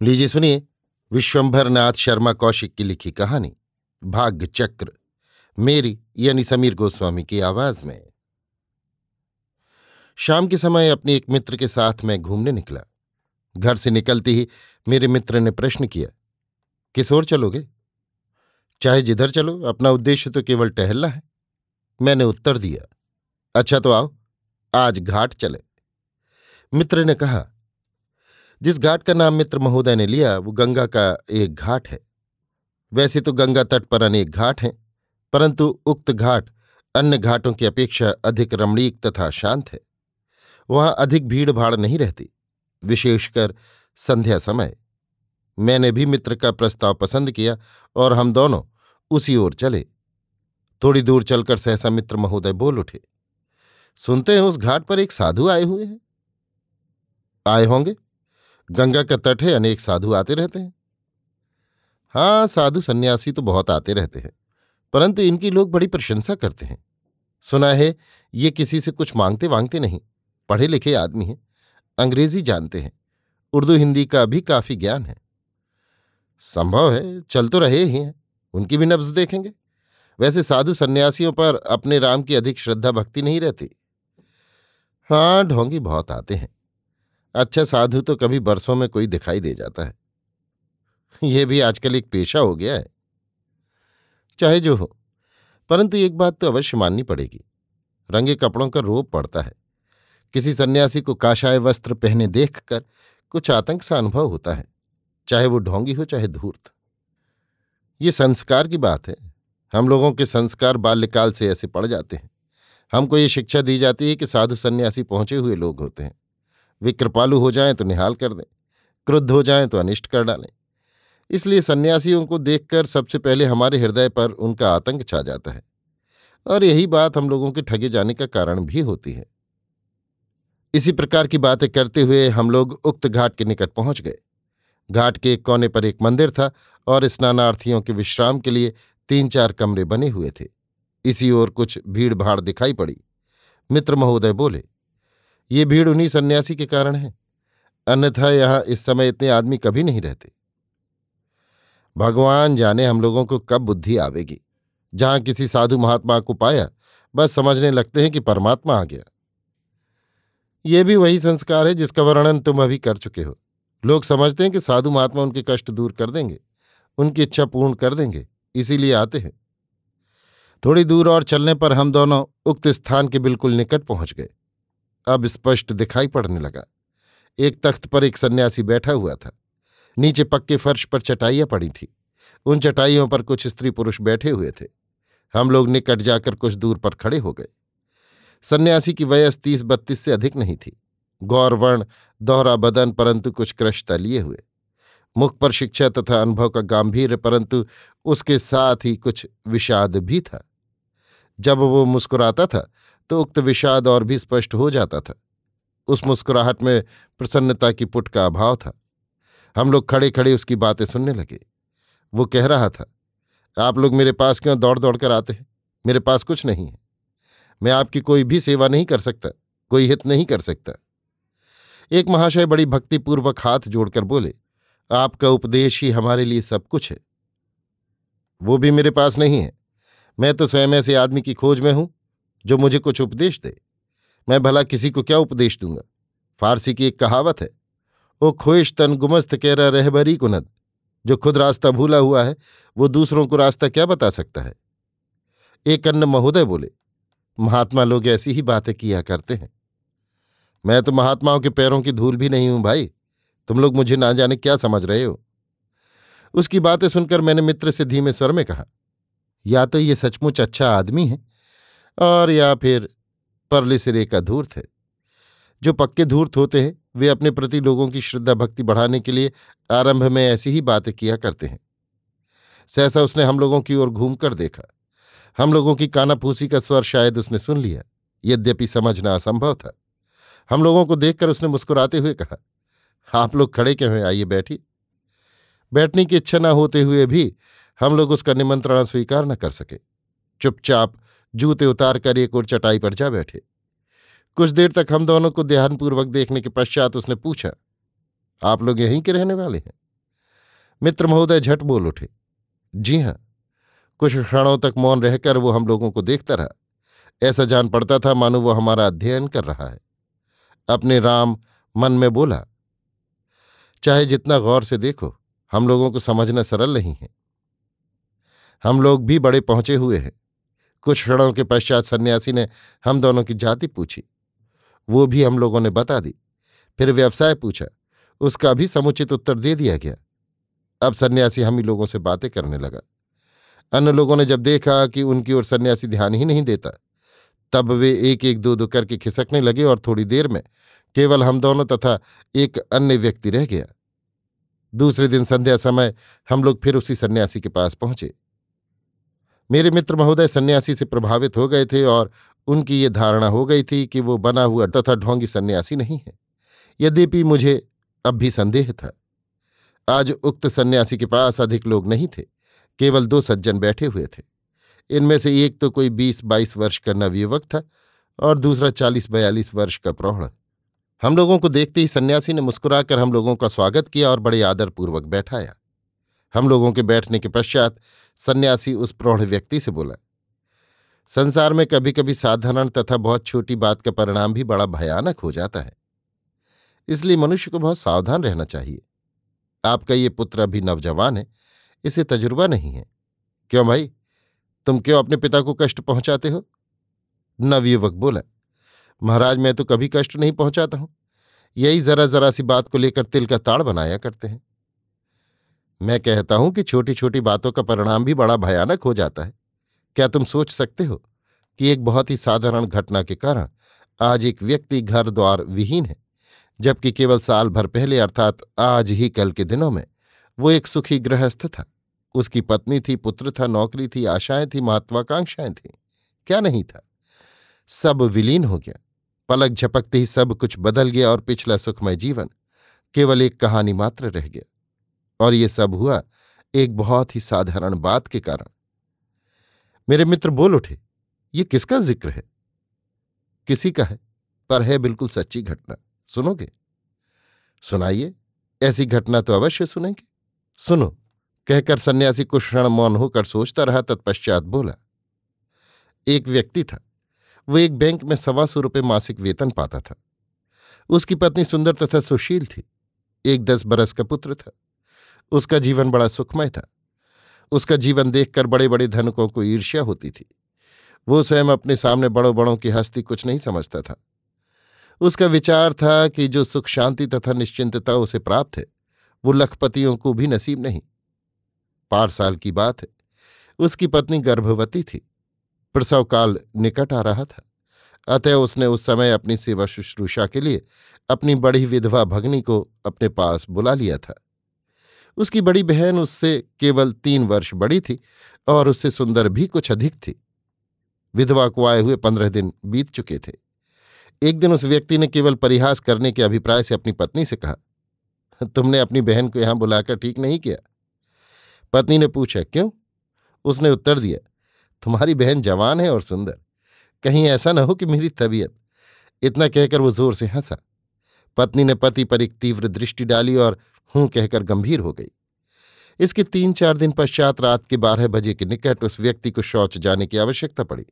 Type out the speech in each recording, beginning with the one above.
लीजिए, सुनिए। विश्वंभर नाथ शर्मा कौशिक की लिखी कहानी भाग्य चक्र मेरी यानी समीर गोस्वामी की आवाज़ में। शाम के समय अपने एक मित्र के साथ मैं घूमने निकला। घर से निकलते ही मेरे मित्र ने प्रश्न किया, किस ओर चलोगे? चाहे जिधर चलो, अपना उद्देश्य तो केवल टहलना है। मैंने उत्तर दिया अच्छा तो आओ, आज घाट चले। मित्र ने कहा जिस घाट का नाम मित्र महोदय ने लिया, वो गंगा का एक घाट है। वैसे तो गंगा तट पर अनेक घाट हैं, परंतु उक्त घाट अन्य घाटों की अपेक्षा अधिक रमणीक तथा शांत है। वहाँ अधिक भीड़ भाड़ नहीं रहती, विशेषकर संध्या समय। मैंने भी मित्र का प्रस्ताव पसंद किया और हम दोनों उसी ओर चले। थोड़ी दूर चलकर सहसा मित्र महोदय बोल उठे, सुनते हैं उस घाट पर एक साधु आए हुए हैं? आए होंगे। गंगा का तट है, अनेक साधु आते रहते हैं। हाँ साधु सन्यासी तो बहुत आते रहते हैं, परंतु इनकी लोग बड़ी प्रशंसा करते हैं। सुना है, ये किसी से कुछ मांगते वांगते नहीं पढ़े लिखे आदमी हैं, अंग्रेज़ी जानते हैं, उर्दू हिंदी का भी काफ़ी ज्ञान है। संभव है, चल तो रहे ही हैं, उनकी भी नब्ज देखेंगे। वैसे साधु सन्यासियों पर अपने राम की अधिक श्रद्धा, भक्ति नहीं रहती। हाँ ढोंगी बहुत आते हैं। अच्छा साधु तो कभी बरसों में कोई दिखाई दे जाता है। यह भी आजकल एक पेशा हो गया है। चाहे जो हो, परंतु एक बात तो अवश्य माननी पड़ेगी। रंगे कपड़ों का रोप पड़ता है। किसी सन्यासी को काशाय वस्त्र पहने देखकर कुछ आतंक सा अनुभव होता है, चाहे वो ढोंगी हो, चाहे धूर्त। ये संस्कार की बात है। हम लोगों के संस्कार बाल्यकाल से ऐसे पड़ जाते हैं। हमको ये शिक्षा दी जाती है कि साधु सन्यासी पहुँचे हुए लोग होते हैं। वे कृपालु हो जाएँ तो निहाल कर दें, क्रुद्ध हो जाएँ तो अनिष्ट कर डालें। इसलिए सन्यासियों को देखकर सबसे पहले हमारे हृदय पर उनका आतंक छा जाता है, और यही बात हम लोगों के ठगे जाने का कारण भी होती है। इसी प्रकार की बातें करते हुए हम लोग उक्त घाट के निकट पहुँच गए। घाट के एक कोने पर एक मंदिर था और स्नानार्थियों के विश्राम के लिए तीन चार कमरे बने हुए थे। इसी ओर कुछ भीड़ भाड़ दिखाई पड़ी। मित्र महोदय बोले ये भीड़ उन्हीं सन्यासी के कारण है। अन्यथा यहाँ इस समय इतने आदमी कभी नहीं रहते। भगवान जाने हम लोगों को कब बुद्धि आवेगी। जहाँ किसी साधु महात्मा को पाया, बस समझने लगते हैं कि परमात्मा आ गया। ये भी वही संस्कार है जिसका वर्णन तुम अभी कर चुके हो। लोग समझते हैं कि साधु महात्मा उनके कष्ट दूर कर देंगे, उनकी इच्छा पूर्ण कर देंगे, इसीलिए आते हैं। थोड़ी दूर और चलने पर हम दोनों उक्त स्थान के बिल्कुल निकट पहुँच गए। अब स्पष्ट दिखाई पड़ने लगा। एक तख्त पर एक सन्यासी बैठा हुआ था। नीचे पक्के फर्श पर चटाइयाँ पड़ी थी। उन चटाइयों पर कुछ स्त्री पुरुष बैठे हुए थे। हम लोग निकट जाकर कुछ दूर पर खड़े हो गए। सन्यासी की वयस तीस बत्तीस से अधिक नहीं थी। गौरवर्ण दोहरा बदन परंतु कुछ क्रशता लिए हुए। मुख पर शिक्षा तथा अनुभव का गांधीर्य परंतु उसके साथ ही कुछ विषाद भी था। जब वो मुस्कुराता था तो उक्त विषाद और भी स्पष्ट हो जाता था। उस मुस्कुराहट में प्रसन्नता की पुट का अभाव था। हम लोग खड़े खड़े उसकी बातें सुनने लगे। वो कह रहा था, आप लोग मेरे पास क्यों दौड़ दौड़ कर आते हैं? मेरे पास कुछ नहीं है। मैं आपकी कोई भी सेवा नहीं कर सकता, कोई हित नहीं कर सकता। एक महाशय बड़ी भक्तिपूर्वक हाथ जोड़कर बोले, आपका उपदेश ही हमारे लिए सब कुछ है। वो भी मेरे पास नहीं है। मैं तो स्वयं ऐसे आदमी की खोज में हूँ। जो मुझे कुछ उपदेश दे। मैं भला किसी को क्या उपदेश दूँगा? फारसी की एक कहावत है, ओ खोइश तन गुमस्त रहा रहबरी कुनद। जो खुद रास्ता भूला हुआ है, वो दूसरों को रास्ता क्या बता सकता है? एक अन्न महोदय बोले, महात्मा लोग ऐसी ही बातें किया करते हैं। मैं तो महात्माओं के पैरों की धूल भी नहीं हूँ भाई। तुम लोग मुझे ना जाने क्या समझ रहे हो? उसकी बातें सुनकर मैंने मित्र से धीमे स्वर में कहा, या तो ये सचमुच अच्छा आदमी है और या फिर परले सिरे का धूर्त है जो पक्के धूर्त होते हैं, वे अपने प्रति लोगों की श्रद्धा भक्ति बढ़ाने के लिए आरंभ में ऐसी ही बातें किया करते हैं। सहसा उसने हम लोगों की ओर घूमकर देखा। हम लोगों की कानाफूसी का स्वर शायद उसने सुन लिया। यद्यपि समझना असंभव था। हम लोगों को देखकर उसने मुस्कुराते हुए कहा, आप लोग खड़े क्यों हैं? आइए बैठिए। बैठने की इच्छा न होते हुए भी हम लोग उसका निमंत्रण स्वीकार न कर सके। चुपचाप जूते उतार कर एक और चटाई पर जा बैठे। कुछ देर तक हम दोनों को ध्यानपूर्वक देखने के पश्चात उसने पूछा, आप लोग यहीं के रहने वाले हैं? मित्र महोदय झट बोल उठे, जी हाँ, कुछ क्षणों तक मौन रहकर वो हम लोगों को देखता रहा। ऐसा जान पड़ता था मानो वो हमारा अध्ययन कर रहा है। अपने राम मन में बोला, चाहे जितना गौर से देखो, हम लोगों को समझना सरल नहीं है। हम लोग भी बड़े पहुँचे हुए हैं। कुछ क्षणों के पश्चात सन्यासी ने हम दोनों की जाति पूछी। वो भी हम लोगों ने बता दी। फिर व्यवसाय पूछा। उसका भी समुचित उत्तर दे दिया गया। अब सन्यासी हम ही लोगों से बातें करने लगा। अन्य लोगों ने जब देखा कि उनकी ओर सन्यासी ध्यान ही नहीं देता, तब वे एक एक दो दो करके खिसकने लगे और थोड़ी देर में केवल हम दोनों तथा एक अन्य व्यक्ति रह गया। दूसरे दिन संध्या समय हम लोग फिर उसी सन्यासी के पास पहुँचे। मेरे मित्र महोदय सन्यासी से प्रभावित हो गए थे और उनकी ये धारणा हो गई थी कि वो बना हुआ तथा ढोंगी सन्यासी नहीं है। यद्यपि मुझे अब भी संदेह था। आज उक्त सन्यासी के पास अधिक लोग नहीं थे, केवल दो सज्जन बैठे हुए थे। इनमें से एक तो कोई बीस बाईस वर्ष का नवयुवक था और दूसरा चालीस बयालीस वर्ष का प्रौढ़। हम लोगों को देखते ही सन्यासी ने मुस्कुराकर हम लोगों का स्वागत किया और बड़े आदरपूर्वक बैठाया। हम लोगों के बैठने के पश्चात सन्यासी उस प्रौढ़ व्यक्ति से बोला, संसार में कभी कभी साधारण तथा बहुत छोटी बात का परिणाम भी बड़ा भयानक हो जाता है। इसलिए मनुष्य को बहुत सावधान रहना चाहिए। आपका ये पुत्र अभी नौजवान है, इसे तजुर्बा नहीं है। क्यों भाई? तुम क्यों अपने पिता को कष्ट पहुंचाते हो? नवयुवक बोला, महाराज, मैं तो कभी कष्ट नहीं पहुंचाता हूँ। यही जरा जरा सी बात को लेकर तिल का ताड़ बनाया करते हैं। मैं कहता हूँ कि छोटी छोटी बातों का परिणाम भी बड़ा भयानक हो जाता है। क्या तुम सोच सकते हो कि एक बहुत ही साधारण घटना के कारण आज एक व्यक्ति घर द्वार विहीन है, जबकि केवल साल भर पहले, अर्थात आज ही कल के दिनों में, वो एक सुखी गृहस्थ था। उसकी पत्नी थी, पुत्र था, नौकरी थी, आशाएँ थी, महत्वाकांक्षाएँ थी। क्या नहीं था? सब विलीन हो गया। पलक झपकते ही सब कुछ बदल गया और पिछला सुखमय जीवन केवल एक कहानी मात्र रह गया। और ये सब हुआ एक बहुत ही साधारण बात के कारण। मेरे मित्र बोल उठे, ये किसका ज़िक्र है? किसी का है, पर है बिल्कुल सच्ची घटना। सुनोगे? सुनाइए, ऐसी घटना तो अवश्य सुनेंगे। सुनो। कहकर सन्यासी कुछ क्षण मौन होकर सोचता रहा, तत्पश्चात बोला, एक व्यक्ति था। वो एक बैंक में सवा सौ रुपये मासिक वेतन पाता था। उसकी पत्नी सुंदर तथा सुशील थी। एक दस बरस का पुत्र था। उसका जीवन बड़ा सुखमय था। उसका जीवन देखकर बड़े बड़े धनकों को ईर्ष्या होती थी। वो स्वयं अपने सामने बड़ों बड़ों की हस्ती कुछ नहीं समझता था। उसका विचार था कि जो सुख, शांति तथा निश्चिंतता उसे प्राप्त है, वो लखपतियों को भी नसीब नहीं। पार साल की बात है। उसकी पत्नी गर्भवती थी। प्रसव काल निकट आ रहा था। अतः उसने उस समय अपनी सेवा शुश्रूषा के लिए अपनी बड़ी विधवा भगनी को अपने पास बुला लिया था। उसकी बड़ी बहन उससे केवल तीन वर्ष बड़ी थी और उससे सुंदर भी कुछ अधिक थी। विधवा को आए हुए पंद्रह दिन बीत चुके थे। एक दिन उस व्यक्ति ने केवल परिहास करने के अभिप्राय से अपनी पत्नी से कहा, तुमने अपनी बहन को यहाँ बुलाकर ठीक नहीं किया। पत्नी ने पूछा, क्यों? उसने उत्तर दिया, तुम्हारी बहन जवान है और सुंदर। कहीं ऐसा ना हो कि मेरी तबीयत। इतना कहकर वो ज़ोर से हंसा। पत्नी ने पति पर एक तीव्र दृष्टि डाली और हूँ कहकर गंभीर हो गई। इसके तीन चार दिन पश्चात रात के बारह बजे के निकट उस व्यक्ति को शौच जाने की आवश्यकता पड़ी।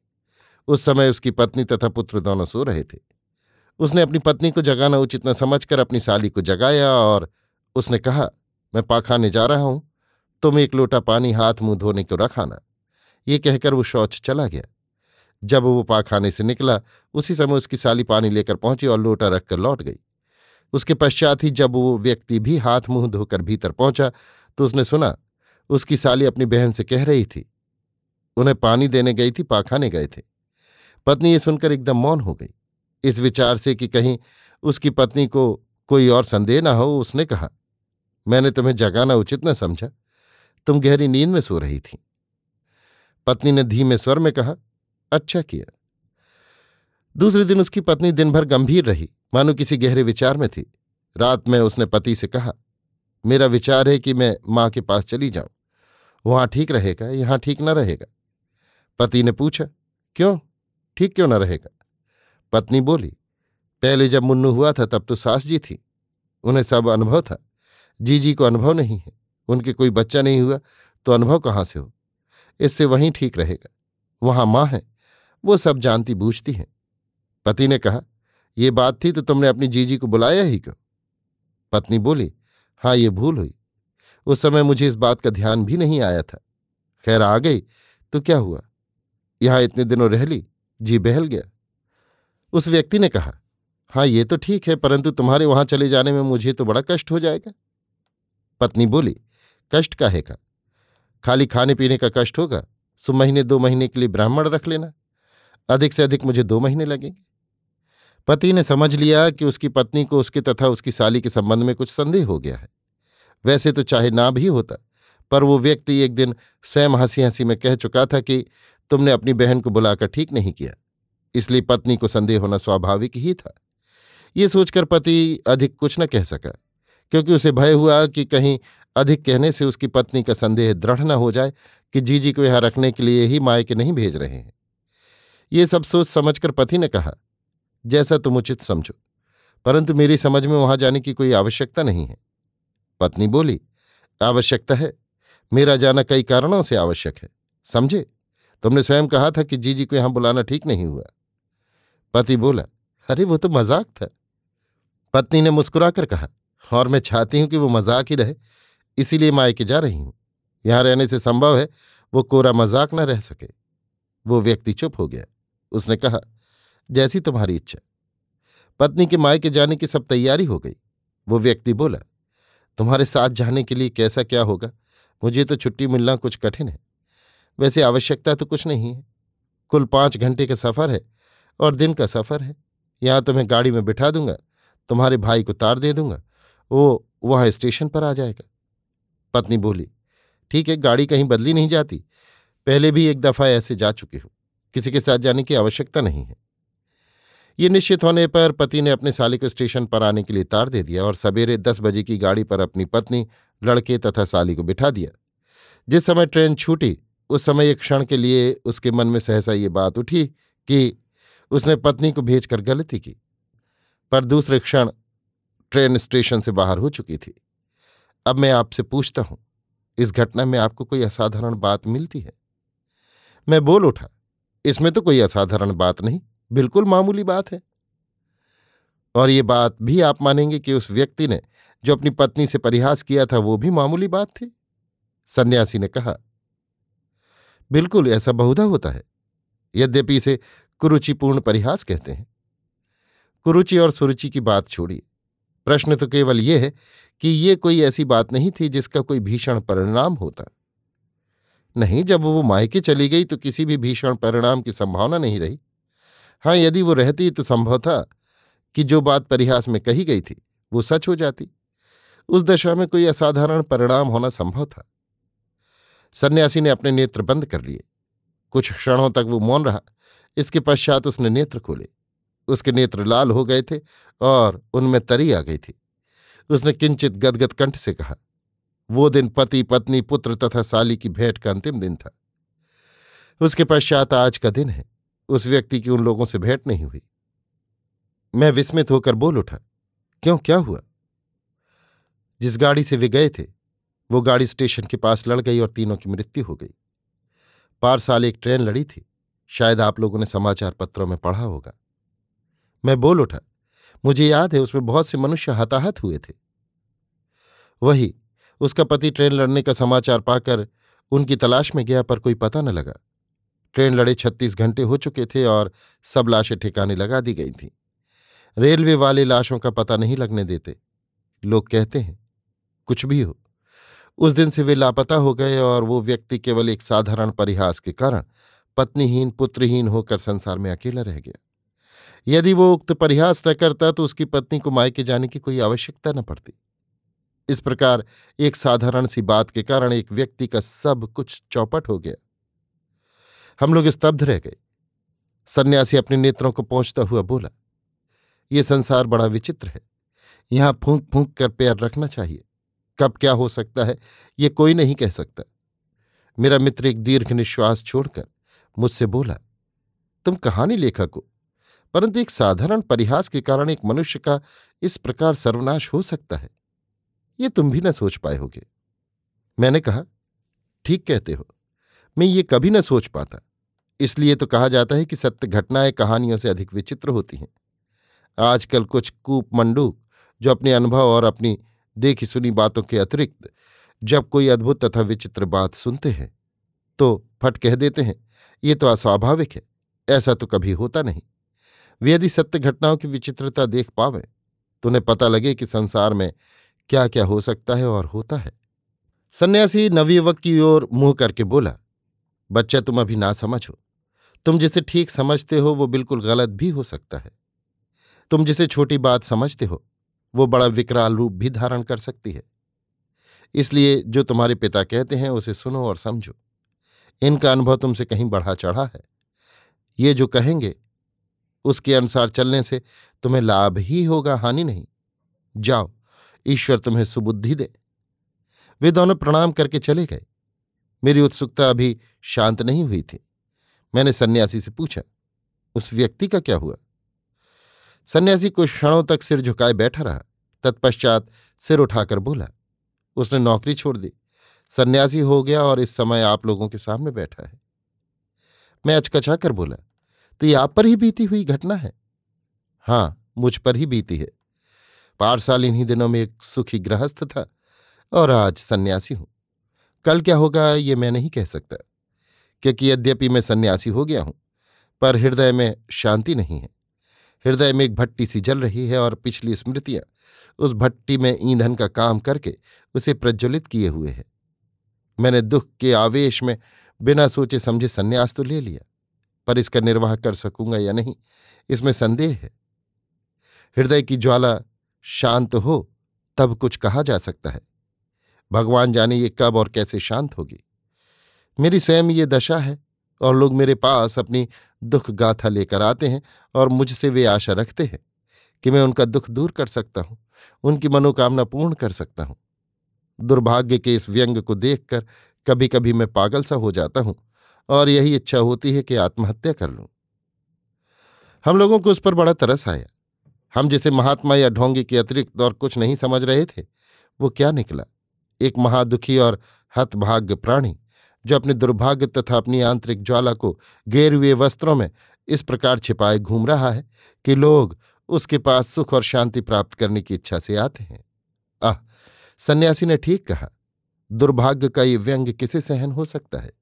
उस समय उसकी पत्नी तथा पुत्र दोनों सो रहे थे। उसने अपनी पत्नी को जगाना उचित न समझकर अपनी साली को जगाया और उसने कहा, मैं पाखाने जा रहा हूँ। तुम एक लोटा पानी हाथ मुँह धोने को रखाना ये कहकर वो शौच चला गया। जब वो पाखाने से निकला, उसी समय उसकी साली पानी लेकर पहुँची और लोटा रखकर लौट गई। उसके पश्चात ही जब वो व्यक्ति भी हाथ मुँह धोकर भीतर पहुँचा तो उसने सुना, उसकी साली अपनी बहन से कह रही थी। उन्हें पानी देने गई थी, पाखाने गए थे। पत्नी ये सुनकर एकदम मौन हो गई। इस विचार से कि कहीं उसकी पत्नी को कोई और संदेह ना हो, उसने कहा, मैंने तुम्हें जगाना उचित न समझा। तुम गहरी नींद में सो रही थी। पत्नी ने धीमे स्वर में कहा अच्छा किया। दूसरे दिन उसकी पत्नी दिन भर गंभीर रही। मानो किसी गहरे विचार में थी। रात में उसने पति से कहा, मेरा विचार है कि मैं माँ के पास चली जाऊँ। वहाँ ठीक रहेगा, यहाँ ठीक न रहेगा? पति ने पूछा, क्यों? ठीक क्यों न रहेगा? पत्नी बोली, पहले जब मुन्नू हुआ था तब तो सास जी थी। उन्हें सब अनुभव था। जी जी को अनुभव नहीं है। उनके कोई बच्चा नहीं हुआ तो अनुभव कहाँ से हो? इससे वहीं ठीक रहेगा। वहाँ माँ है। वो सब जानती बूझती हैं। पति ने कहा ये बात थी तो तुमने अपनी जीजी को बुलाया ही क्यों? पत्नी बोली हाँ ये भूल हुई। उस समय मुझे इस बात का ध्यान भी नहीं आया था। खैर, आ गई तो क्या हुआ? यहाँ इतने दिनों रह ली, जी बहल गया। उस व्यक्ति ने कहा हाँ ये तो ठीक है, परंतु तुम्हारे वहाँ चले जाने में मुझे तो बड़ा कष्ट हो जाएगा। पत्नी बोली, कष्ट का है का? खाली खाने पीने का कष्ट होगा, सो महीने दो महीने के लिए ब्राह्मण रख लेना। अधिक से अधिक मुझे दो महीने लगेंगे। पति ने समझ लिया कि उसकी पत्नी को उसके तथा उसकी साली के संबंध में कुछ संदेह हो गया है। वैसे तो चाहे ना भी होता, पर वो व्यक्ति एक दिन स्वयं हँसी हँसी में कह चुका था कि तुमने अपनी बहन को बुलाकर ठीक नहीं किया, इसलिए पत्नी को संदेह होना स्वाभाविक ही था। ये सोचकर पति अधिक कुछ न कह सका, क्योंकि उसे भय हुआ कि कहीं अधिक कहने से उसकी पत्नी का संदेह दृढ़ न हो जाए कि जीजी को यहाँ रखने के लिए ही मायके नहीं भेज रहे हैं। ये सब सोच समझकर पति ने कहा जैसा तुम उचित समझो। परंतु मेरी समझ में वहाँ जाने की कोई आवश्यकता नहीं है। पत्नी बोली, आवश्यकता है। मेरा जाना कई कारणों से आवश्यक है। समझे? तुमने स्वयं कहा था कि जीजी को यहाँ बुलाना ठीक नहीं हुआ। पति बोला, अरे, वो तो मज़ाक था। पत्नी ने मुस्कुराकर कहा, और मैं चाहती हूँ कि वो मज़ाक ही रहे, इसीलिए मायके जा रही हूँ। यहाँ रहने से संभव है, वो कोरा मज़ाक न रह सके। वो व्यक्ति चुप हो गया। उसने कहा जैसी तुम्हारी इच्छा। पत्नी के मायके जाने की सब तैयारी हो गई। वो व्यक्ति बोला, तुम्हारे साथ जाने के लिए कैसा क्या होगा? मुझे तो छुट्टी मिलना कुछ कठिन है। वैसे आवश्यकता तो कुछ नहीं है। कुल पाँच घंटे का सफ़र है और दिन का सफ़र है। यहाँ तुम्हें गाड़ी में बिठा दूँगा, तुम्हारे भाई को तार दे दूँगा। वो वहाँ स्टेशन पर आ जाएगा। पत्नी बोली, ठीक है, गाड़ी कहीं बदली नहीं जाती। पहले भी एक दफ़ा ऐसे जा चुकी हूँ। किसी के साथ जाने की आवश्यकता नहीं है। ये निश्चित होने पर पति ने अपने साली को स्टेशन पर आने के लिए तार दे दिया और सवेरे दस बजे की गाड़ी पर अपनी पत्नी, लड़के तथा साली को बिठा दिया। जिस समय ट्रेन छूटी, उस समय एक क्षण के लिए उसके मन में सहसा ये बात उठी कि उसने पत्नी को भेजकर गलती की। पर दूसरे क्षण ट्रेन स्टेशन से बाहर हो चुकी थी। अब मैं आपसे पूछता हूँ, इस घटना में आपको कोई असाधारण बात मिलती है? मैं बोल उठा, इसमें तो कोई असाधारण बात नहीं। बिल्कुल मामूली बात है। और ये बात भी आप मानेंगे कि उस व्यक्ति ने जो अपनी पत्नी से परिहास किया था, वो भी मामूली बात थी। सन्यासी ने कहा, बिल्कुल, ऐसा बहुधा होता है। यद्यपि इसे कुरुचिपूर्ण परिहास कहते हैं। कुरुचि और सुरुचि की बात छोड़िए। प्रश्न तो केवल यह है कि ये कोई ऐसी बात नहीं थी जिसका कोई भीषण परिणाम होता। नहीं, जब वो मायके चली गई तो किसी भी भीषण परिणाम की संभावना नहीं रही। हाँ यदि वो रहती तो संभव था कि जो बात परिहास में कही गई थी, वो सच हो जाती। उस दशा में कोई असाधारण परिणाम होना संभव था। सन्यासी ने अपने नेत्र बंद कर लिए। कुछ क्षणों तक वो मौन रहा। इसके पश्चात उसने नेत्र खोले। उसके नेत्र लाल हो गए थे और उनमें तरी आ गई थी। उसने किंचित गदगद कंठ से कहा, वो दिन पति, पत्नी, पुत्र तथा साली की भेंट का अंतिम दिन था। उसके पश्चात आज का दिन है। उस व्यक्ति की उन लोगों से भेंट नहीं हुई। मैं विस्मित होकर बोल उठा, क्यों, क्या हुआ? जिस गाड़ी से वे गए थे, वो गाड़ी स्टेशन के पास लड़ गई और तीनों की मृत्यु हो गई। पार साल एक ट्रेन लड़ी थी, शायद आप लोगों ने समाचार पत्रों में पढ़ा होगा। मैं बोल उठा, मुझे याद है, उसमें बहुत से मनुष्य हताहत हुए थे। वही, उसका पति ट्रेन लड़ने का समाचार पाकर उनकी तलाश में गया पर कोई पता न लगा। ट्रेन लड़े छत्तीस घंटे हो चुके थे और सब लाशें ठिकाने लगा दी गई थीं। रेलवे वाले लाशों का पता नहीं लगने देते। लोग कहते हैं, कुछ भी हो। उस दिन से वे लापता हो गए और वो व्यक्ति केवल एक साधारण परिहास के कारण पत्नीहीन, पुत्रहीन होकर संसार में अकेला रह गया। यदि वो उक्त परिहास न करता तो उसकी पत्नी को मायके जाने की कोई आवश्यकता न पड़ती। इस प्रकार एक साधारण सी बात के कारण एक व्यक्ति का सब कुछ चौपट हो गया। हम लोग स्तब्ध रह गए। सन्यासी अपने नेत्रों को पहुँचता हुआ बोला, ये संसार बड़ा विचित्र है। यहाँ फूंक फूंक कर पैर रखना चाहिए। कब क्या हो सकता है, ये कोई नहीं कह सकता। मेरा मित्र एक दीर्घ निश्वास छोड़कर मुझसे बोला, तुम कहानी लेखक हो, परंतु एक साधारण परिहास के कारण एक मनुष्य का इस प्रकार सर्वनाश हो सकता है। ये तुम भी न सोच पाए होगे मैंने कहा, ठीक कहते हो। मैं ये कभी न सोच पाता। इसलिए तो कहा जाता है कि सत्य घटनाएँ कहानियों से अधिक विचित्र होती हैं। आजकल कुछ कूप मंडूक जो अपने अनुभव और अपनी देखी सुनी बातों के अतिरिक्त जब कोई अद्भुत तथा विचित्र बात सुनते हैं तो फट कह देते हैं, ये तो अस्वाभाविक है, ऐसा तो कभी होता नहीं। वे यदि सत्य घटनाओं की विचित्रता देख पावे तो उन्हें पता लगे कि संसार में क्या क्या हो सकता है और होता है। सन्यासी नवयुवक की ओर मुँह करके बोला बच्चा तुम अभी ना समझो। तुम जिसे ठीक समझते हो, वो बिल्कुल गलत भी हो सकता है। तुम जिसे छोटी बात समझते हो, वो बड़ा विकराल रूप भी धारण कर सकती है। इसलिए जो तुम्हारे पिता कहते हैं, उसे सुनो और समझो। इनका अनुभव तुमसे कहीं बढ़ा चढ़ा है। ये जो कहेंगे, उसके अनुसार चलने से तुम्हें लाभ ही होगा, हानि नहीं। जाओ, ईश्वर तुम्हें सुबुद्धि दे। वे दोनों प्रणाम करके चले गए। मेरी उत्सुकता अभी शांत नहीं हुई थी। मैंने सन्यासी से पूछा, उस व्यक्ति का क्या हुआ? सन्यासी कुछ क्षणों तक सिर झुकाए बैठा रहा। तत्पश्चात सिर उठाकर बोला, उसने नौकरी छोड़ दी। सन्यासी हो गया और इस समय आप लोगों के सामने बैठा है। मैं अचकचा कर बोला तो ये आप पर ही बीती हुई घटना है? हाँ मुझ पर ही बीती है। पारसाल इन्हीं दिनों में एक सुखी गृहस्थ था और आज सन्यासी हूँ। कल क्या होगा ये मैं नहीं कह सकता, क्योंकि यद्यपि मैं सन्यासी हो गया हूँ, पर हृदय में शांति नहीं है। हृदय में एक भट्टी सी जल रही है और पिछली स्मृतियाँ उस भट्टी में ईंधन का काम करके उसे प्रज्वलित किए हुए है। मैंने दुख के आवेश में बिना सोचे समझे संन्यास तो ले लिया, पर इसका निर्वाह कर सकूँगा या नहीं, इसमें संदेह है। हृदय की ज्वाला शांत हो तब कुछ कहा जा सकता है। भगवान जाने ये कब और कैसे शांत होगी। मेरी स्वयं ये दशा है और लोग मेरे पास अपनी दुख गाथा लेकर आते हैं और मुझसे वे आशा रखते हैं कि मैं उनका दुख दूर कर सकता हूँ, उनकी मनोकामना पूर्ण कर सकता हूँ। दुर्भाग्य के इस व्यंग को देखकर कभी कभी मैं पागल सा हो जाता हूँ और यही इच्छा होती है कि आत्महत्या कर लूँ। हम लोगों को उस पर बड़ा तरस आया। हम जिसे महात्मा या ढोंगी के अतिरिक्त और कुछ नहीं समझ रहे थे, वो क्या निकला? एक महादुखी और हतभाग्य प्राणी, जो अपने दुर्भाग्य तथा अपनी आंतरिक ज्वाला को गेर हुए वस्त्रों में इस प्रकार छिपाए घूम रहा है कि लोग उसके पास सुख और शांति प्राप्त करने की इच्छा से आते हैं। आह, सन्यासी ने ठीक कहा, दुर्भाग्य का ये व्यंग किसे सहन हो सकता है?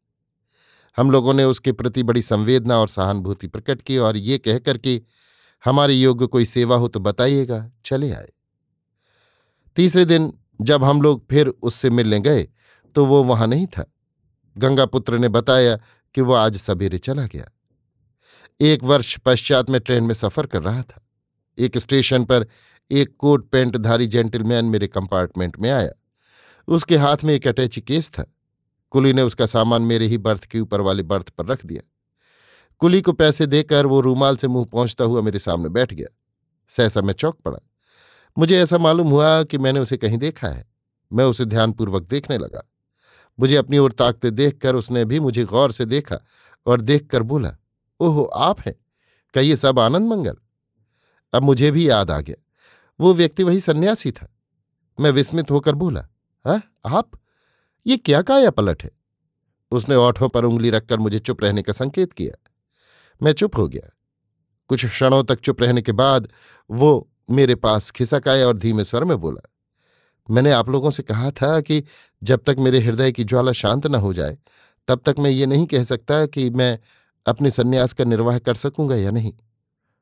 हम लोगों ने उसके प्रति बड़ी संवेदना और सहानुभूति प्रकट की और ये कहकर कि हमारे योग्य कोई सेवा हो तो बताइएगा, चले आए। तीसरे दिन जब हम लोग फिर उससे मिलने गए तो वो वहाँ नहीं था। गंगापुत्र ने बताया कि वो आज सवेरे चला गया। एक वर्ष पश्चात में ट्रेन में सफ़र कर रहा था। एक स्टेशन पर एक कोट पेंटधारी जेंटलमैन मेरे कंपार्टमेंट में आया। उसके हाथ में एक अटैची केस था। कुली ने उसका सामान मेरे ही बर्थ के ऊपर वाले बर्थ पर रख दिया। कुली को पैसे देकर वो रूमाल से मुँह पहुँचता हुआ मेरे सामने बैठ गया। सहसा मैं चौक पड़ा। मुझे ऐसा मालूम हुआ कि मैंने उसे कहीं देखा है। मैं उसे ध्यानपूर्वक देखने लगा। मुझे अपनी ओर ताकते देखकर उसने भी मुझे गौर से देखा और देखकर बोला, ओहो, आप हैं? ये सब आनंद मंगल? अब मुझे भी याद आ गया। वो व्यक्ति वही सन्यासी था। मैं विस्मित होकर बोला, हा, आप? ये क्या काया पलट है? उसने ओठों पर उंगली रखकर मुझे चुप रहने का संकेत किया। मैं चुप हो गया। कुछ क्षणों तक चुप रहने के बाद वो मेरे पास खिसक आया और धीमे स्वर में बोला, मैंने आप लोगों से कहा था कि जब तक मेरे हृदय की ज्वाला शांत न हो जाए, तब तक मैं ये नहीं कह सकता कि मैं अपने सन्यास का निर्वाह कर सकूँगा या नहीं।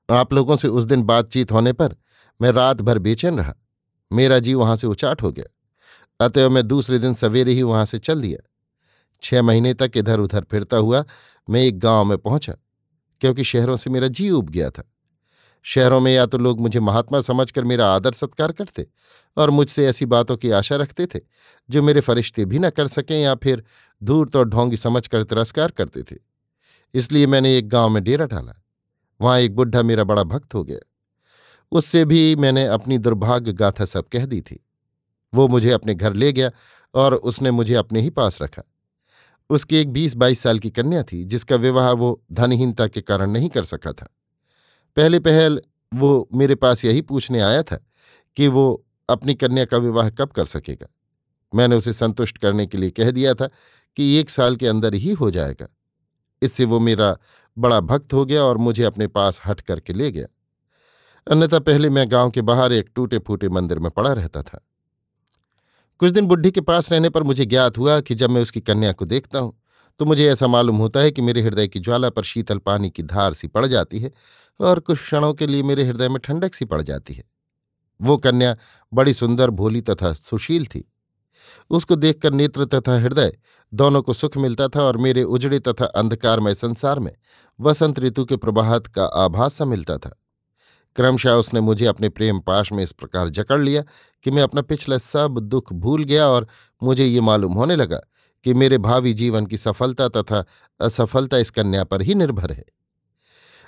आप लोगों से उस दिन बातचीत होने पर मैं रात भर बेचैन रहा। मेरा जी वहाँ से उचाट हो गया। अतएव मैं दूसरे दिन सवेरे ही वहाँ से चल दिया। छह महीने तक इधर उधर फिरता हुआ मैं एक गाँव में पहुँचा, क्योंकि शहरों से मेरा जी उब गया था। शहरों में या तो लोग मुझे महात्मा समझकर मेरा आदर सत्कार करते और मुझसे ऐसी बातों की आशा रखते थे, जो मेरे फरिश्ते भी न कर सकें या फिर धूर्त और ढोंगी समझकर तिरस्कार करते थे। इसलिए मैंने एक गाँव में डेरा डाला। वहाँ एक बुढ़ा मेरा बड़ा भक्त हो गया। उससे भी मैंने अपनी दुर्भाग्य गाथा सब कह दी थी। वो मुझे अपने घर ले गया और उसने मुझे अपने ही पास रखा। उसकी एक बीस बाईस साल की कन्या थी, जिसका विवाह वो धनहीनता के कारण नहीं कर सका था। पहले पहल वो मेरे पास यही पूछने आया था कि वो अपनी कन्या का विवाह कब कर सकेगा। मैंने उसे संतुष्ट करने के लिए कह दिया था कि एक साल के अंदर ही हो जाएगा। इससे वो मेरा बड़ा भक्त हो गया और मुझे अपने पास हट करके ले गया। अन्यथा पहले मैं गाँव के बाहर एक टूटे फूटे मंदिर में पड़ा रहता था। कुछ दिन बुढ़ी के पास रहने पर मुझे ज्ञात हुआ कि जब मैं उसकी कन्या को देखता हूँ तो मुझे ऐसा मालूम होता है कि मेरे हृदय की ज्वाला पर शीतल पानी की धार सी पड़ जाती है और कुछ क्षणों के लिए मेरे हृदय में ठंडक सी पड़ जाती है। वो कन्या बड़ी सुंदर, भोली तथा सुशील थी। उसको देखकर नेत्र तथा हृदय दोनों को सुख मिलता था और मेरे उजड़े तथा अंधकारमय संसार में वसंत ऋतु के प्रभात का आभास सा मिलता था। क्रमशः उसने मुझे अपने प्रेम पाश में इस प्रकार जकड़ लिया कि मैं अपना पिछला सब दुख भूल गया और मुझे ये मालूम होने लगा कि मेरे भावी जीवन की सफलता तथा असफलता इस कन्या पर ही निर्भर है।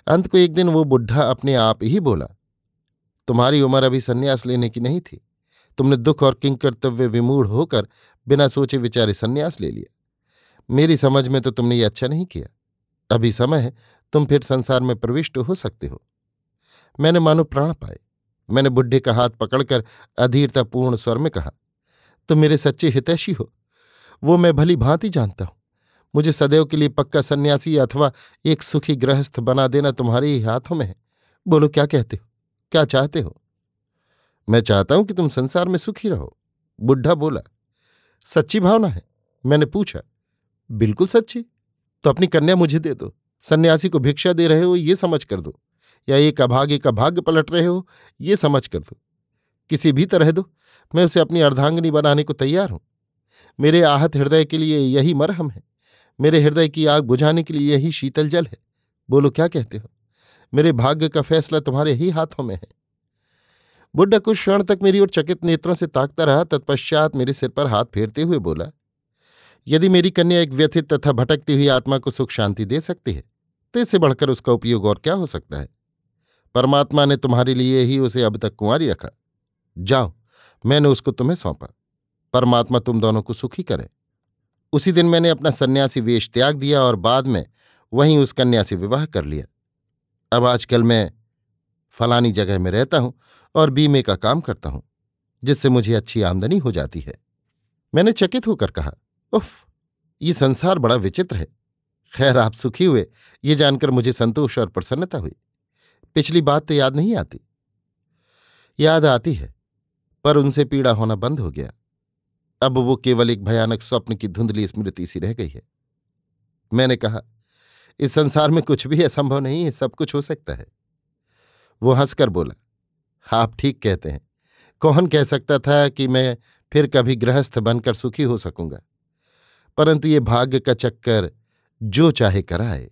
अंत को एक दिन वो बुढ़ा अपने आप ही बोला, तुम्हारी उम्र अभी संन्यास लेने की नहीं थी। तुमने दुख और किंकर्तव्य विमूढ़ होकर बिना सोचे विचारे संन्यास ले लिया। मेरी समझ में तो तुमने ये अच्छा नहीं किया। अभी समय है, तुम फिर संसार में प्रविष्ट हो सकते हो। मैंने मानो प्राण पाए। मैंने बुढ़े का हाथ पकड़कर अधीरतापूर्ण स्वर में कहा, तुम मेरे सच्चे हितैषी हो। वो मैं भली भांति जानता हूँ। मुझे सदैव के लिए पक्का सन्यासी अथवा एक सुखी गृहस्थ बना देना तुम्हारे ही हाथों में है। बोलो, क्या कहते हो? क्या चाहते हो? मैं चाहता हूँ कि तुम संसार में सुखी रहो। बुढ़ा बोला, सच्ची भावना है। मैंने पूछा, बिल्कुल सच्ची? तो अपनी कन्या मुझे दे दो। सन्यासी को भिक्षा दे रहे हो, ये समझ कर दो। या एक अभागे का भाग्य पलट रहे हो, ये समझ कर दो। किसी भी तरह दो। मैं उसे अपनी अर्धांगनी बनाने को तैयार हूँ। मेरे आहत हृदय के लिए यही मरहम है। मेरे हृदय की आग बुझाने के लिए यही शीतल जल है। बोलो, क्या कहते हो? मेरे भाग्य का फैसला तुम्हारे ही हाथों में है। बुढ़ा कुछ क्षण तक मेरी ओर चकित नेत्रों से ताकता रहा, तत्पश्चात मेरे सिर पर हाथ फेरते हुए बोला, यदि मेरी कन्या एक व्यथित तथा भटकती हुई आत्मा को सुख शांति दे सकती है तो इससे बढ़कर उसका उपयोग और क्या हो सकता है? परमात्मा ने तुम्हारे लिए ही उसे अब तक कुंवारी रखा। जाओ, मैंने उसको तुम्हें सौंपा। परमात्मा तुम दोनों को सुखी करे। उसी दिन मैंने अपना सन्यासी वेश त्याग दिया और बाद में वहीं उस कन्या से विवाह कर लिया। अब आजकल मैं फलानी जगह में रहता हूँ और बीमे का काम करता हूँ, जिससे मुझे अच्छी आमदनी हो जाती है। मैंने चकित होकर कहा, उफ, ये संसार बड़ा विचित्र है। खैर, आप सुखी हुए, ये जानकर मुझे संतोष और प्रसन्नता हुई। पिछली बात तो याद नहीं आती। याद आती है, पर उनसे पीड़ा होना बंद हो गया। अब वो केवल एक भयानक स्वप्न की धुंधली स्मृति सी रह गई है। मैंने कहा, इस संसार में कुछ भी असंभव नहीं है, सब कुछ हो सकता है। वो हंसकर बोला, आप ठीक कहते हैं। कौन कह सकता था कि मैं फिर कभी गृहस्थ बनकर सुखी हो सकूँगा? परंतु ये भाग्य का चक्कर जो चाहे कराए।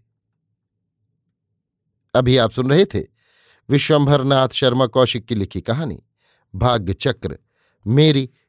अभी आप सुन रहे थे विश्वंभरनाथ शर्मा कौशिक की लिखी कहानी, भाग्य चक्र, मेरी